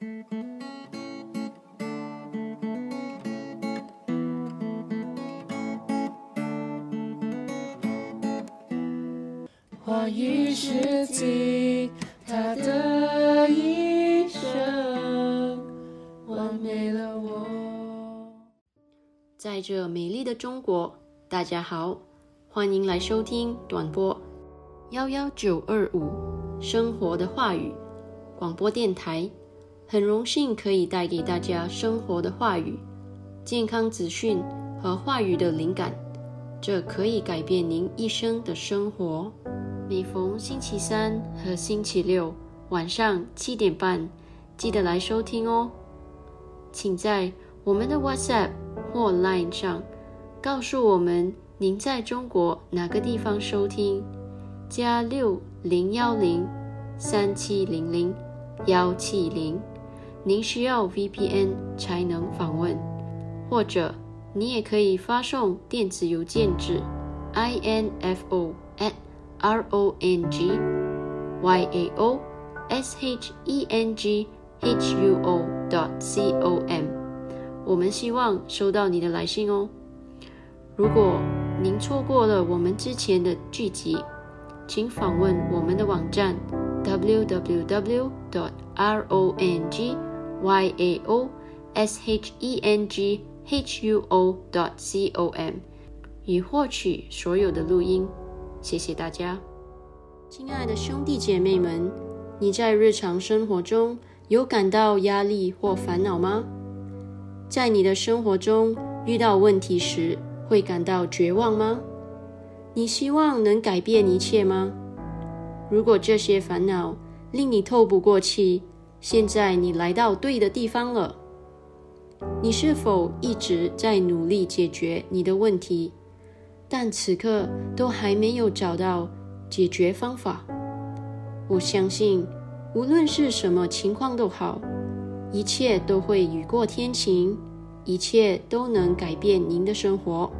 话语是尽他的一生，完美了我。在这美丽的中国，大家好，欢迎来收听短波幺幺九二五生活的话语广播电台。很荣幸可以带给大家生活的话语、健康资讯和话语的灵感，这可以改变您一生的生活。每逢星期三和星期六晚上七点半，记得来收听哦。请在我们的 WhatsApp 或 Line 上告诉我们您在中国哪个地方收听，加六零幺零三七零零幺七零。您需要 VPN 才能访问，或者你也可以发送电子邮件至 info at r o n g y a o s h e n g h u o dot c o m。我们希望收到你的来信哦。如果您错过了我们之前的剧集，请访问我们的网站 www dot r o n g y a o s h e n g h u o dot c o m 以获取所有的录音。谢谢大家，亲爱的兄弟姐妹们，你在日常生活中有感到压力或烦恼吗？在你的生活中遇到问题时，会感到绝望吗？你希望能改变一切吗？如果这些烦恼令你透不过气，现在你来到对的地方了。你是否一直在努力解决你的问题，但此刻都还没有找到解决方法？我相信，无论是什么情况都好，一切都会雨过天晴，一切都能改变您的生活。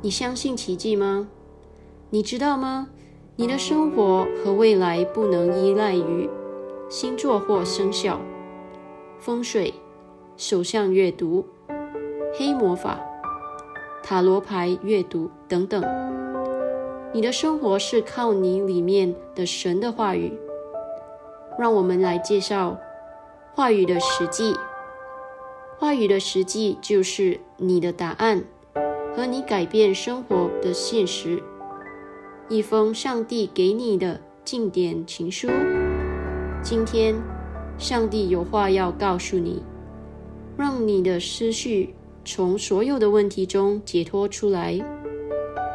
你相信奇迹吗？你知道吗？你的生活和未来不能依赖于。星座或生肖、风水、手相阅读、黑魔法、塔罗牌阅读等等，你的生活是靠你里面的神的话语。让我们来介绍话语的实际。话语的实际就是你的答案和你改变生活的现实。一封上帝给你的经典情书。今天，上帝有话要告诉你，让你的思绪从所有的问题中解脱出来，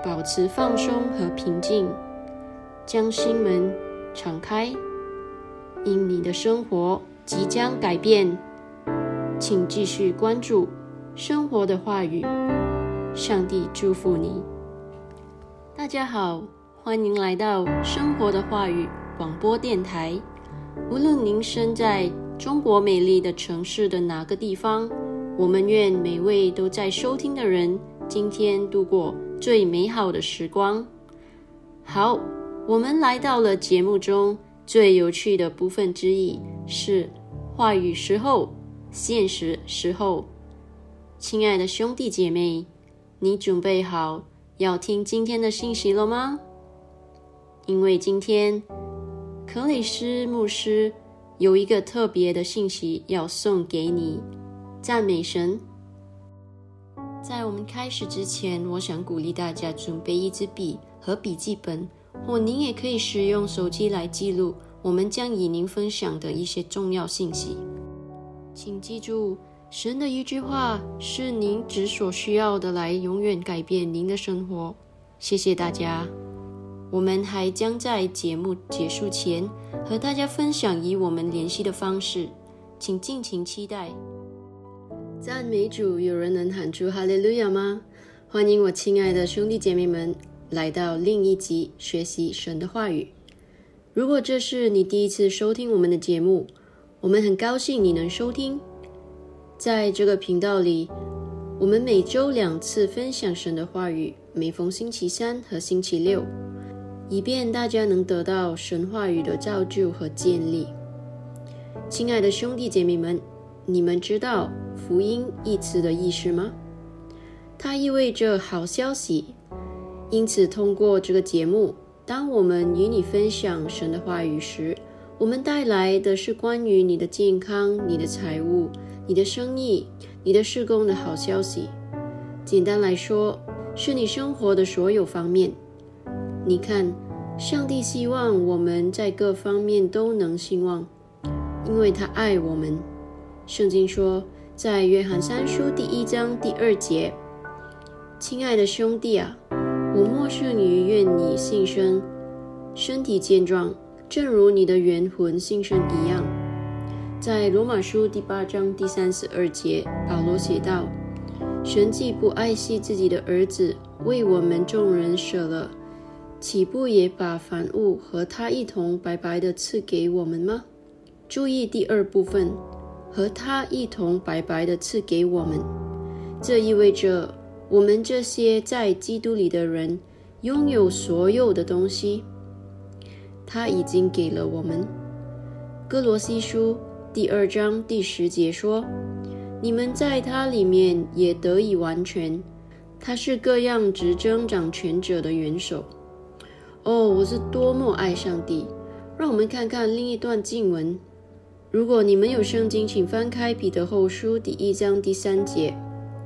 保持放松和平静，将心门敞开，因你的生活即将改变。请继续关注生活的话语，上帝祝福你。大家好，欢迎来到生活的话语广播电台。无论您身在中国美丽的城市的哪个地方，我们愿每位都在收听的人今天度过最美好的时光。好，我们来到了节目中最有趣的部分之一，是话语时候、现实时候。亲爱的兄弟姐妹，你准备好要听今天的信息了吗？因为今天。克里斯牧师有一个特别的信息要送给你，赞美神。在我们开始之前，我想鼓励大家准备一支笔和笔记本，或您也可以使用手机来记录我们将与您分享的一些重要信息。请记住，神的一句话是您只所需要的，来永远改变您的生活。谢谢大家。我们还将在节目结束前和大家分享与我们联系的方式，请尽情期待。赞美主！有人能喊出哈利路亚吗？欢迎我亲爱的兄弟姐妹们来到另一集学习神的话语。如果这是你第一次收听我们的节目，我们很高兴你能收听。在这个频道里，我们每周两次分享神的话语，每逢星期三和星期六。以便大家能得到神话语的造就和建立。亲爱的兄弟姐妹们，你们知道“福音”一词的意思吗？它意味着好消息。因此，通过这个节目，当我们与你分享神的话语时，我们带来的是关于你的健康、你的财务、你的生意、你的事工的好消息。简单来说，是你生活的所有方面。你看，上帝希望我们在各方面都能兴旺。因为他爱我们，圣经说，在约翰三书第一章第二节：“亲爱的兄弟啊，我默圣于愿你信生，身体健壮，正如你的元魂信生一样。”在罗马书第八章第三十二节，保罗写道：“神既不爱惜自己的儿子，为我们众人舍了，岂不也把凡物和他一同白白的赐给我们吗？”注意第二部分，和他一同白白的赐给我们，这意味着我们这些在基督里的人拥有所有的东西，他已经给了我们。哥罗西书第二章第十节说：“你们在他里面也得以完全，他是各样执政掌权者的元首。”哦，我是多么爱上帝！让我们看看另一段经文。如果你们有圣经，请翻开彼得后书第一章第三节。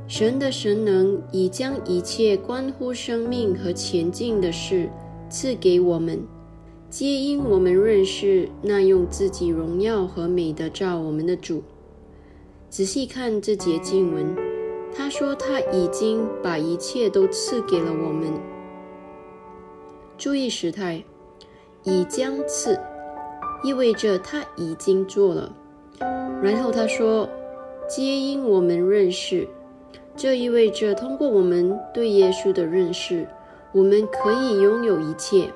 神的神能已将一切关乎生命和前进的事赐给我们，皆因我们认识那用自己荣耀和美的照我们的主。仔细看这节经文，他说他已经把一切都赐给了我们。注意时态，已将次。意味着他已经做了。然后他说：“皆因我们认识。”这意味着通过我们对耶稣的认识，我们可以拥有一切。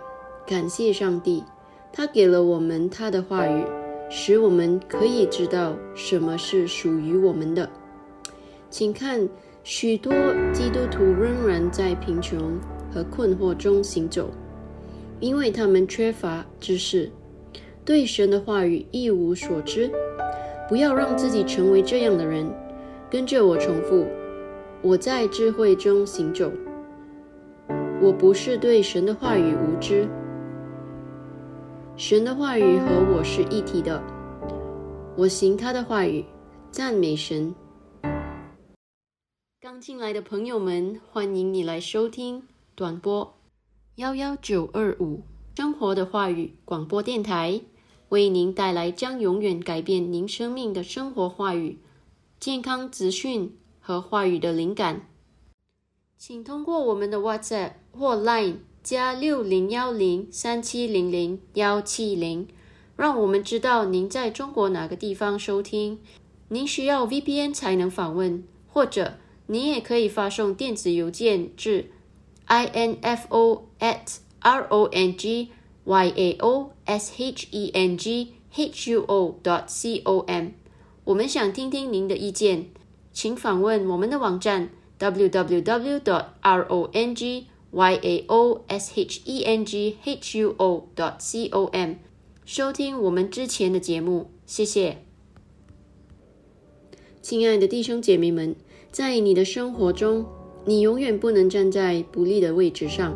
感谢上帝，他给了我们他的话语，使我们可以知道什么是属于我们的。请看，许多基督徒仍然在贫穷和困惑中行走，因为他们缺乏知识。对神的话语一无所知，不要让自己成为这样的人。跟着我重复：我在智慧中行走。我不是对神的话语无知，神的话语和我是一体的。我行他的话语，赞美神。刚进来的朋友们，欢迎你来收听短播幺幺九二五生活的话语广播电台。为您带来将永远改变您生命的生活话语、健康资讯和话语的灵感，请通过我们的 WhatsApp 或 Line 加六零幺零三七零零幺七零，让我们知道您在中国哪个地方收听。您需要 VPN 才能访问，或者您也可以发送电子邮件至 info at rong。y a o s h e n g h u o dot c o m，我们想听听您的意见，请访问我们的网站 w w w dot r o n g y a o s h e n g h u o dot c o m，收听我们之前的节目，谢谢。亲爱的弟兄姐妹们，在你的生活中，你永远不能站在不利的位置上，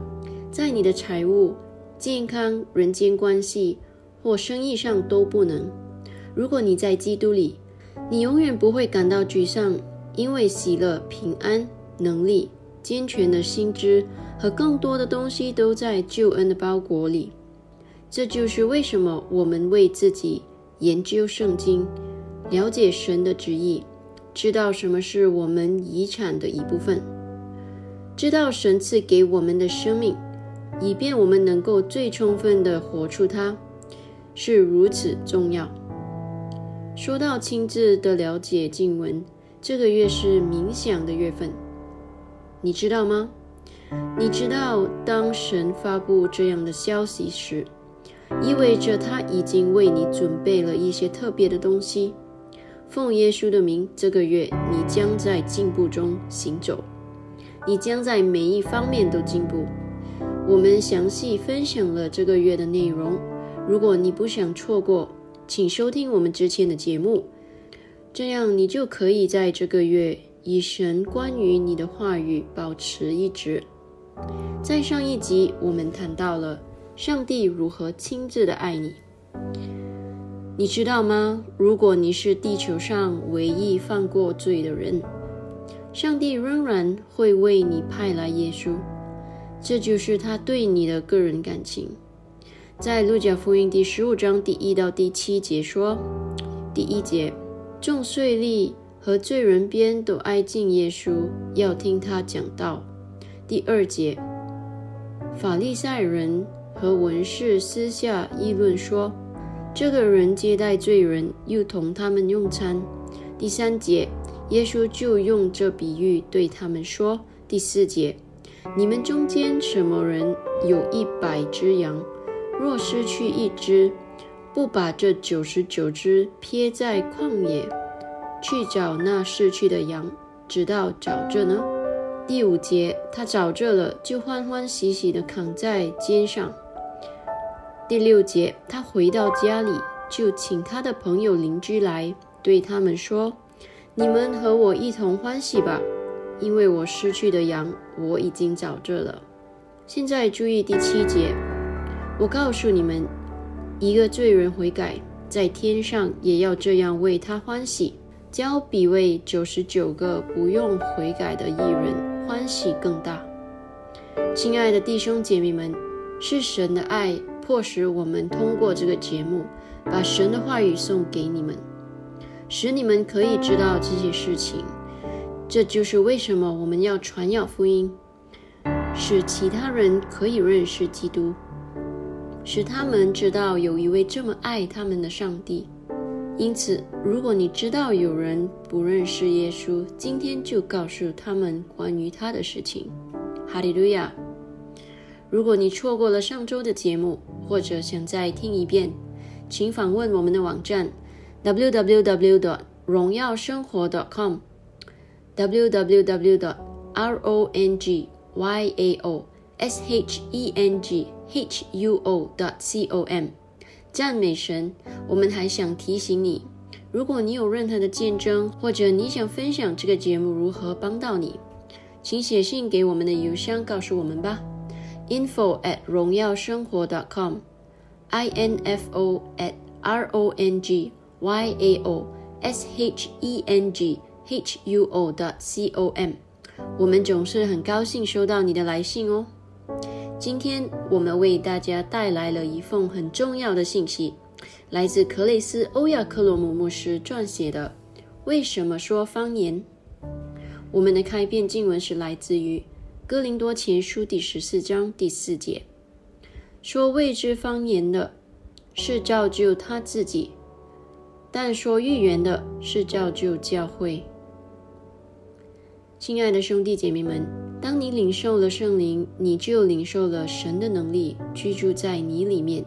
在你的财务。健康、人间关系或生意上都不能。如果你在基督里，你永远不会感到沮丧，因为喜乐、平安、能力、健全的心智和更多的东西都在救恩的包裹里。这就是为什么我们为自己研究圣经，了解神的旨意，知道什么是我们遗产的一部分，知道神赐给我们的生命。以便我们能够最充分地活出它，是如此重要。说到亲自的了解经文，这个月是冥想的月份，你知道吗？你知道，当神发布这样的消息时，意味着他已经为你准备了一些特别的东西。奉耶稣的名，这个月你将在进步中行走，你将在每一方面都进步。我们详细分享了这个月的内容。如果你不想错过，请收听我们之前的节目，这样你就可以在这个月以神关于你的话语保持一致。在上一集，我们谈到了上帝如何亲自的爱你。你知道吗？如果你是地球上唯一犯过罪的人，上帝仍然会为你派来耶稣。这就是他对你的个人感情。在路加福音第十五章第一到第七节说：第一节，众税吏和罪人边都挨近耶稣，要听他讲道。第二节，法利赛人和文士私下议论说：这个人接待罪人，又同他们用餐。第三节，耶稣就用这比喻对他们说：第四节。你们中间什么人有一百只羊，若失去一只，不把这九十九只撇在旷野，去找那失去的羊，直到找着呢？第五节，他找着了，就欢欢喜喜地扛在肩上。第六节，他回到家里，就请他的朋友邻居来，对他们说：“你们和我一同欢喜吧。”因为我失去的羊，我已经找着了。现在注意第七节，我告诉你们，一个罪人悔改，在天上也要这样为他欢喜，交比为九十九个不用悔改的艺人欢喜更大。亲爱的弟兄姐妹们，是神的爱迫使我们通过这个节目，把神的话语送给你们，使你们可以知道这些事情。这就是为什么我们要传扬福音，使其他人可以认识基督，使他们知道有一位这么爱他们的上帝。因此，如果你知道有人不认识耶稣，今天就告诉他们关于他的事情。哈利路亚！如果你错过了上周的节目，或者想再听一遍，请访问我们的网站 www. 荣耀生活 .com。www.rongyao.shenghuo.com，赞美神！我们还想提醒你，如果你有任何的见证，或者你想分享这个节目如何帮到你，请写信给我们的邮箱告诉我们吧。info at 荣耀生活 .dot.com，info at r o n g y a o s h e n g huo 的 com，我们总是很高兴收到你的来信哦。今天我们为大家带来了一封很重要的信息，来自克雷斯·欧亚克罗姆牧师撰写的《为什么说方言》。我们的开篇经文是来自于《哥林多前书》第十四章第四节，说未知方言的是造就他自己，但说预言的是造就教会。亲爱的兄弟姐妹们，当你领受了圣灵，你就领受了神的能力居住在你里面。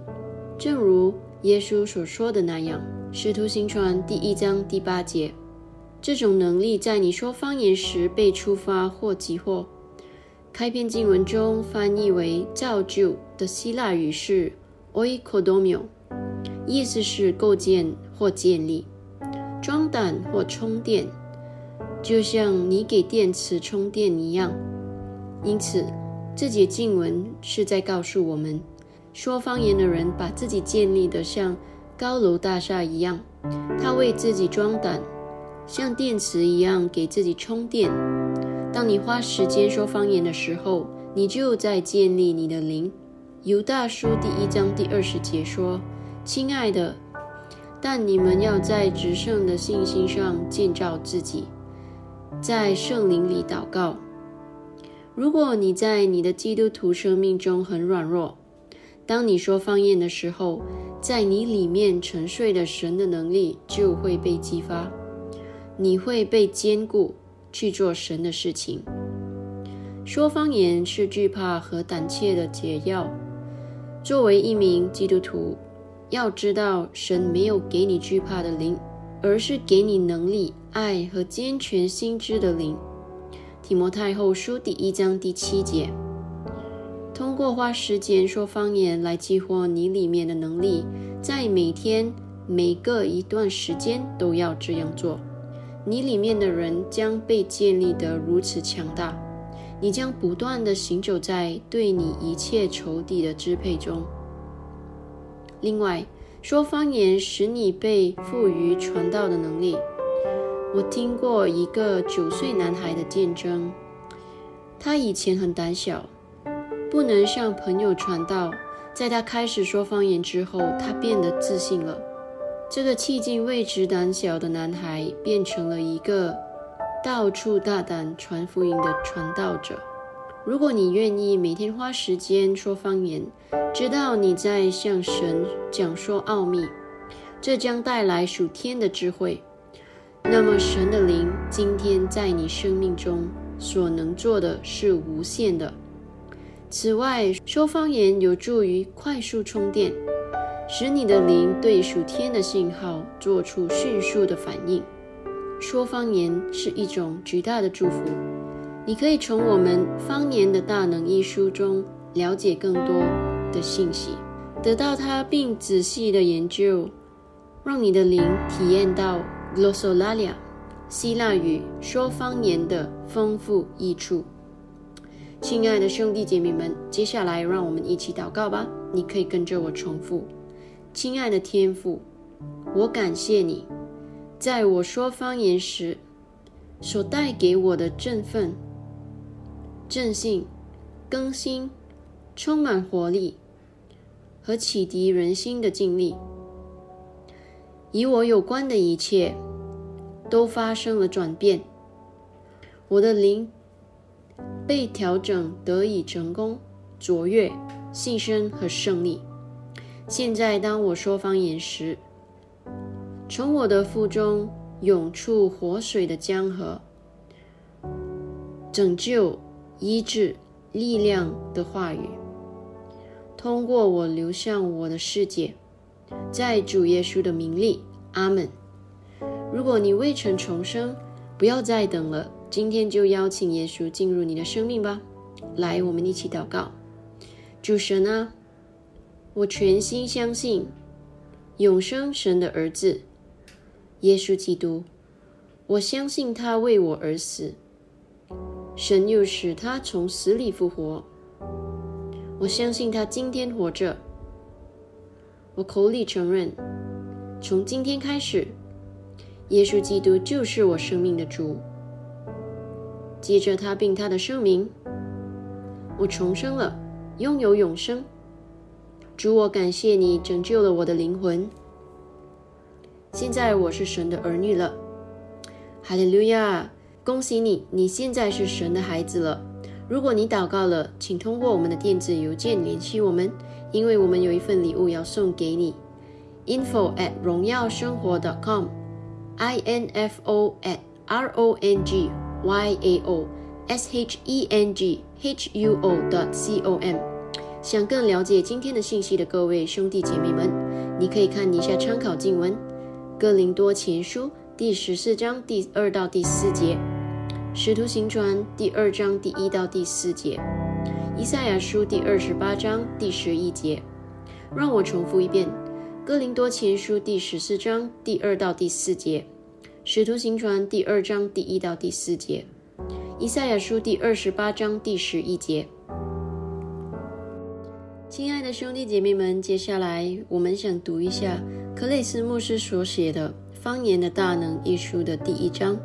正如耶稣所说的那样，《使徒行传》第一章第八节，这种能力在你说方言时被触发或激活。开篇经文中翻译为“造就”的希腊语是 “oikodomio”，意思是构建或建立、装胆或充电。就像你给电池充电一样，因此这节经文是在告诉我们：说方言的人把自己建立的像高楼大厦一样，他为自己装胆，像电池一样给自己充电。当你花时间说方言的时候，你就在建立你的灵。犹大书第一章第二十节说：“亲爱的，但你们要在直胜的信心上建造自己。”在圣灵里祷告。如果你在你的基督徒生命中很软弱，当你说方言的时候，在你里面沉睡的神的能力就会被激发，你会被坚固去做神的事情。说方言是惧怕和胆怯的解药。作为一名基督徒，要知道神没有给你惧怕的灵。而是给你能力、爱和健全心智的灵。提摩太后书第一章第七节，通过花时间说方言来激活你里面的能力，在每天每隔一段时间都要这样做。你里面的人将被建立得如此强大，你将不断地行走在对你一切仇敌的支配中。另外，说方言使你被赋予传道的能力。我听过一个九岁男孩的见证，他以前很胆小，不能向朋友传道。在他开始说方言之后，他变得自信了。这个迄今未知胆小的男孩变成了一个到处大胆传福音的传道者。如果你愿意每天花时间说方言，知道你在向神讲说奥秘，这将带来属天的智慧。那么，神的灵今天在你生命中所能做的是无限的。此外，说方言有助于快速充电，使你的灵对属天的信号做出迅速的反应。说方言是一种巨大的祝福。你可以从我们《方言的大能》一书中了解更多的信息，得到它并仔细的研究，让你的灵体验到 glossolalia 希腊语说方言的丰富益处。亲爱的兄弟姐妹们，接下来让我们一起祷告吧。你可以跟着我重复：亲爱的天父，我感谢你，在我说方言时所带给我的振奋。正信、更新、充满活力和启迪人心的经历，与我有关的一切都发生了转变。我的灵被调整，得以成功、卓越、牺牲和胜利。现在，当我说方言时，从我的腹中涌出活水的江河，拯救。医治力量的话语，通过我流向我的世界，在主耶稣的名里，阿门。如果你未曾重生，不要再等了，今天就邀请耶稣进入你的生命吧。来，我们一起祷告。主神啊，我全心相信永生神的儿子耶稣基督，我相信他为我而死。神又使他从死里复活，我相信他今天活着。我口里承认，从今天开始，耶稣基督就是我生命的主。接着他并他的声明，我重生了，拥有永生。主，我感谢你拯救了我的灵魂。现在我是神的儿女了。哈利路亚。恭喜你，你现在是神的孩子了。如果你祷告了，请通过我们的电子邮件联系我们，因为我们有一份礼物要送给你。info at 荣耀生活 .com，i n f o at r o n g y a o s h e n g h u o dot c o m。想更了解今天的信息的各位兄弟姐妹们，你可以看一下参考经文《哥林多前书》第十四章第二到第四节。使徒行传第二章第一到第四节，以赛亚书第二十八章第十一节。让我重复一遍：哥林多前书第十四章第二到第四节，使徒行传第二章第一到第四节，以赛亚书第二十八章第十一节。亲爱的兄弟姐妹们，接下来我们想读一下克雷斯牧师所写的《方言的大能》一书的第一章。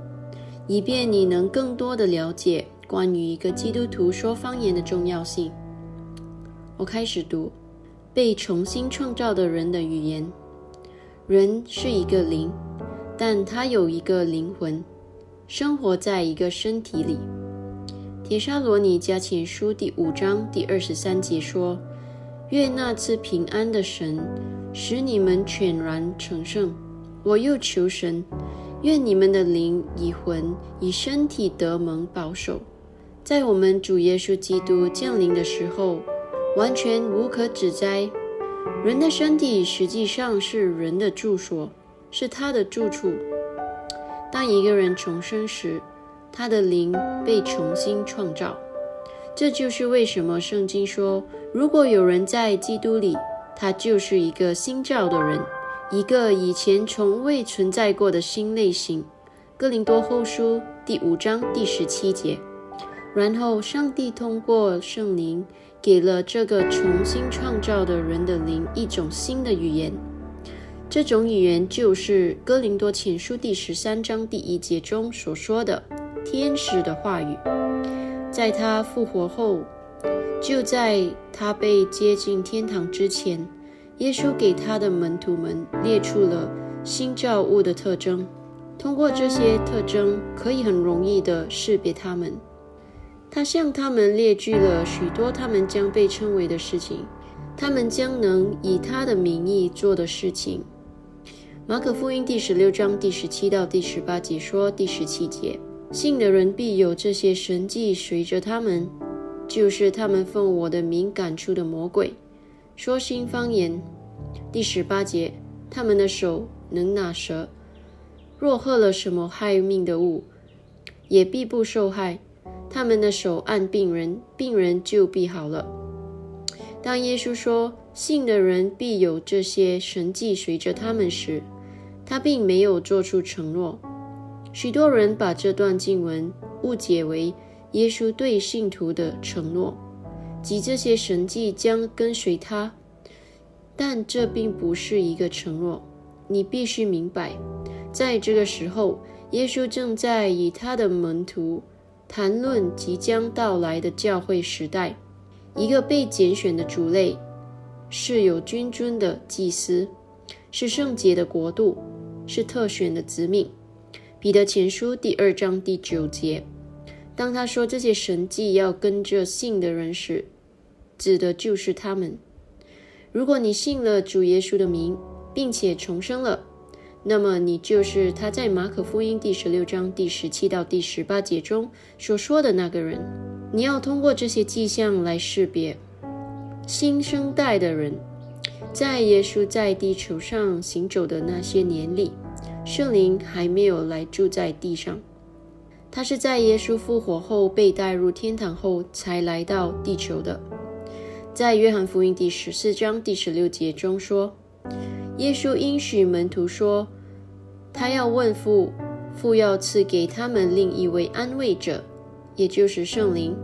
以便你能更多的了解关于一个基督徒说方言的重要性，我开始读被重新创造的人的语言。人是一个灵，但他有一个灵魂，生活在一个身体里。铁沙罗尼加前书第五章第二十三节说：“愿那次平安的神使你们全然成圣。”我又求神。愿你们的灵、以魂、以身体得蒙保守，在我们主耶稣基督降临的时候，完全无可指摘。人的身体实际上是人的住所，是他的住处。当一个人重生时，他的灵被重新创造。这就是为什么圣经说：如果有人在基督里，他就是一个新造的人，一个以前从未存在过的新类型。哥林多后书第五章第十七节。然后，上帝通过圣灵给了这个重新创造的人的灵一种新的语言。这种语言就是哥林多前书第十三章第一节中所说的天使的话语。在他复活后，就在他被接进天堂之前，耶稣给他的门徒们列出了新造物的特征。通过这些特征，可以很容易地识别他们。他向他们列举了许多他们将被称为的事情，他们将能以他的名义做的事情。马可福音第十六章第十七到第十八节说：“第十七节，信的人必有这些神迹随着他们，就是他们奉我的名赶出的魔鬼，说新方言。”第十八节，他们的手能拿蛇。若喝了什么害命的物，也必不受害。他们的手按病人，病人就必好了。当耶稣说信的人必有这些神迹随着他们时，他并没有做出承诺。许多人把这段经文误解为耶稣对信徒的承诺，即这些神迹将跟随他。但这并不是一个承诺。你必须明白。在这个时候，耶稣正在以他的门徒谈论即将到来的教会时代。一个被拣选的族类，是有君尊的祭司，是圣洁的国度，是特选的子民。彼得前书第二章第九节，当他说这些神迹要跟着信的人时，指的就是他们。如果你信了主耶稣的名，并且重生了。那么你就是他在马可福音第十六章第十七到第十八节中所说的那个人。你要通过这些迹象来识别新生代的人。在耶稣在地球上行走的那些年里，圣灵还没有来住在地上。他是在耶稣复活后被带入天堂后才来到地球的。在约翰福音第十四章第十六节中说。耶稣应许门徒说：“他要问父，父要赐给他们另一位安慰者，也就是圣灵。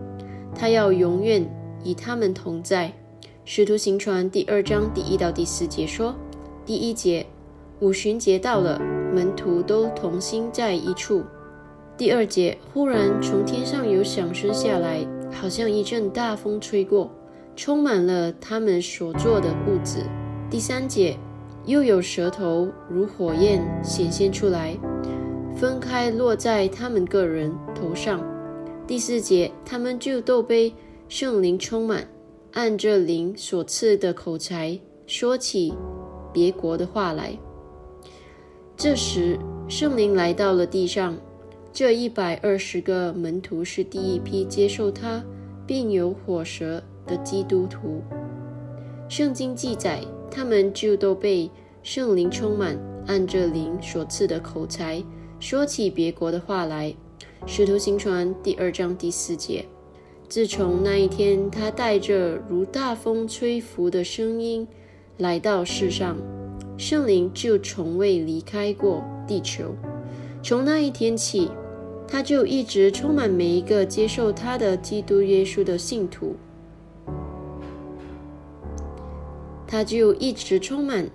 他要永远与他们同在。”使徒行传第二章第一到第四节说：“第一节，五旬节到了，门徒都同心在一处。第二节，忽然从天上有响声下来，好像一阵大风吹过，充满了他们所坐的屋子。第三节。”又有舌头如火焰显现出来，分开落在他们个人头上。第四节，他们就都被圣灵充满，按着灵所赐的口才说起别国的话来。这时，圣灵来到了地上。这一百二十个门徒是第一批接受他并有火舌的基督徒。圣经记载。他们就都被圣灵充满，按着灵所赐的口才说起别国的话来。使徒行传第二章第四节。自从那一天，他带着如大风吹拂的声音来到世上，圣灵就从未离开过地球。从那一天起，他就一直充满每一个接受他的基督耶稣的信徒。他就一直充满，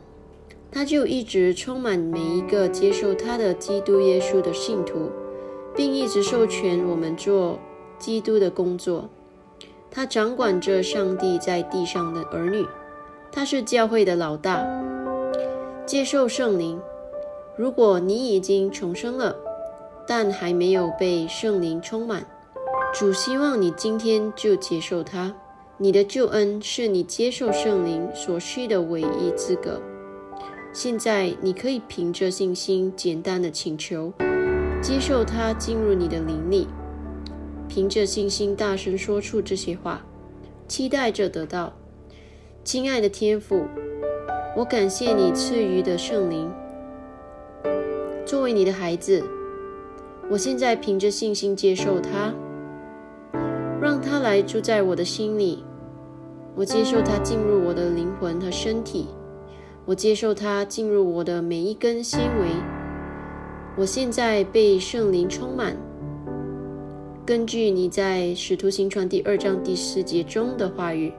他就一直充满每一个接受他的基督耶稣的信徒，并一直授权我们做基督的工作。他掌管着上帝在地上的儿女，他是教会的老大。接受圣灵。如果你已经重生了，但还没有被圣灵充满，主希望你今天就接受他。你的救恩是你接受圣灵所需的唯一资格。现在你可以凭着信心简单的请求，接受他进入你的灵里，凭着信心大声说出这些话，期待着得到。亲爱的天父，我感谢你赐予的圣灵。作为你的孩子，我现在凭着信心接受他，让他来住在我的心里。我接受他进入我的灵魂和身体，我接受它进入我的每一根纤维。我现在被圣灵充满。根据你在《使徒行传》第二章第四节中的话语，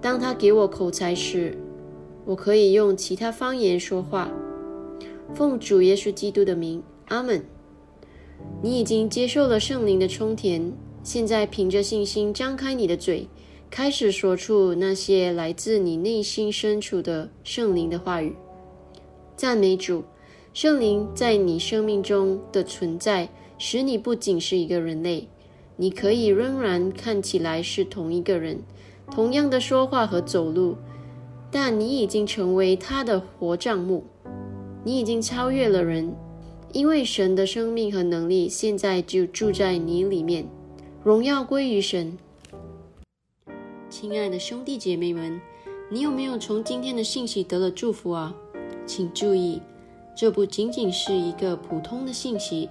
当他给我口才时，我可以用其他方言说话。奉主耶稣基督的名，阿门。你已经接受了圣灵的充填，现在凭着信心张开你的嘴，开始说出那些来自你内心深处的圣灵的话语。赞美主，圣灵在你生命中的存在。使你不仅是一个人类，你可以仍然看起来是同一个人，同样的说话和走路，但你已经成为他的活账目，你已经超越了人，因为神的生命和能力现在就住在你里面，荣耀归于神。亲爱的兄弟姐妹们，你有没有从今天的信息得了祝福啊？请注意，这不仅仅是一个普通的信息。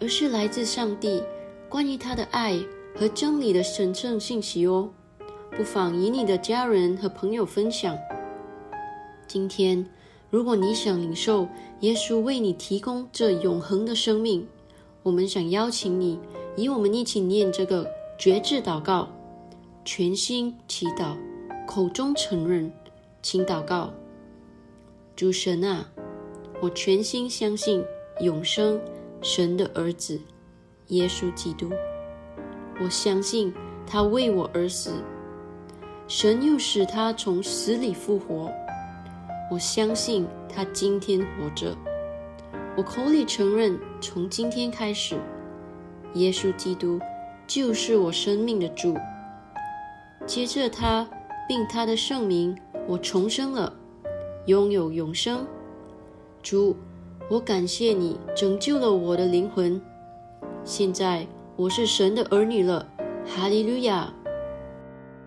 而是来自上帝关于他的爱和真理的神圣信息哦，不妨与你的家人和朋友分享。今天，如果你想领受耶稣为你提供这永恒的生命，我们想邀请你与我们一起念这个绝志祷告，全心祈祷，口中承认，请祷告：主神啊，我全心相信永生。神的儿子耶稣基督，我相信他为我而死，神又使他从死里复活。我相信他今天活着。我口里承认，从今天开始，耶稣基督就是我生命的主。接着他并他的圣名，我重生了，拥有永生。主。我感谢你拯救了我的灵魂，现在我是神的儿女了，哈利路亚！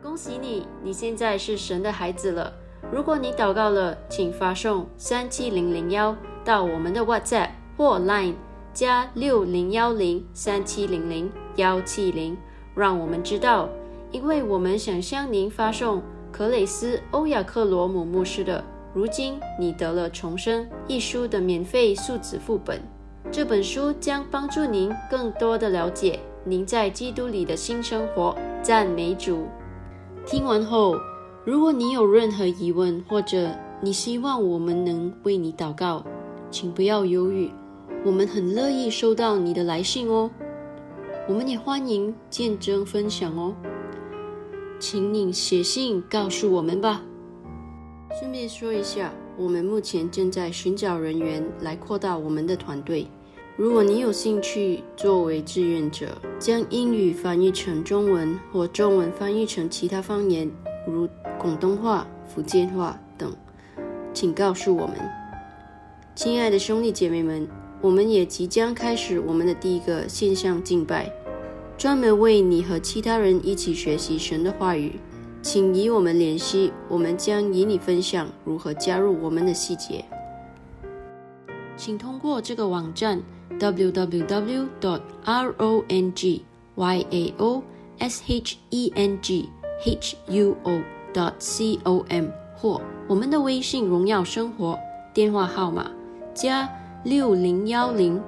恭喜你，你现在是神的孩子了。如果你祷告了，请发送三七零零幺到我们的 WhatsApp 或 Line 加六零幺零三七零零幺七零，让我们知道，因为我们想向您发送克雷斯欧亚克罗姆牧师的。如今你得了重生一书的免费数字副本，这本书将帮助您更多的了解您在基督里的新生活。赞美主！听完后，如果你有任何疑问，或者你希望我们能为你祷告，请不要犹豫，我们很乐意收到你的来信哦。我们也欢迎见证分享哦，请你写信告诉我们吧。顺便说一下，我们目前正在寻找人员来扩大我们的团队。如果你有兴趣作为志愿者，将英语翻译成中文或中文翻译成其他方言，如广东话、福建话等，请告诉我们。亲爱的兄弟姐妹们，我们也即将开始我们的第一个线上敬拜，专门为你和其他人一起学习神的话语。请与我们联系，我们将与你分享如何加入我们的细节。请通过这个网站 www.dot.rongyao.shenghuo.dot.com 或我们的微信“荣耀生活”电话号码加六零幺零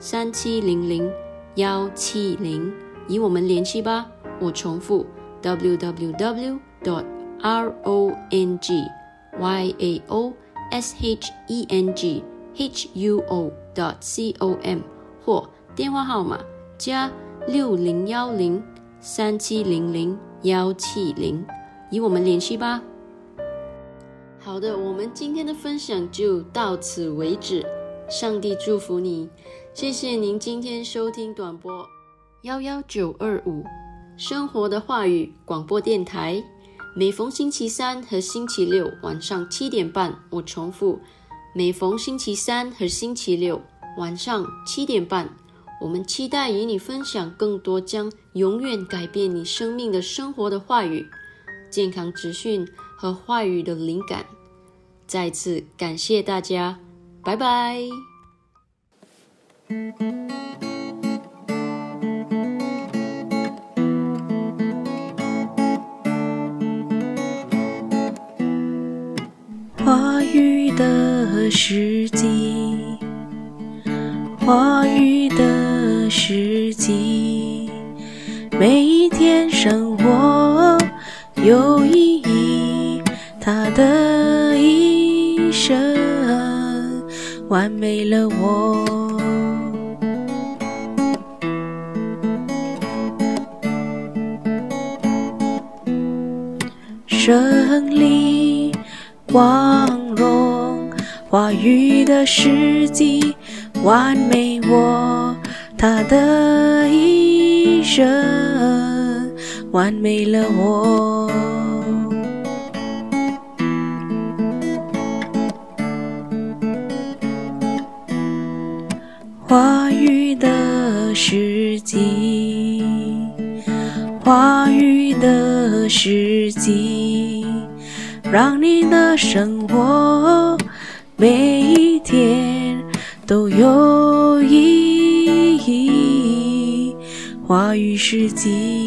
三七零零幺七零，与我们联系吧。我重复。www.dot.rongyanghuo.dot.com 或电话号码加六零幺零三七零零幺七零，与我们联系吧。好的，我们今天的分享就到此为止。上帝祝福你，谢谢您今天收听短波幺幺九二五。生活的话语广播电台，每逢星期三和星期六晚上七点半，我重复，每逢星期三和星期六晚上七点半，我们期待与你分享更多将永远改变你生命的生活的话语、健康资讯和话语的灵感。再次感谢大家，拜拜。世纪，话语的世纪，每一天生活有意义，他的一生完美了我。胜利光荣，话语的世纪，完美我他的一生，完美了我。话语的世纪，话语的世纪，让你的生活每一天都有意义。话语世纪。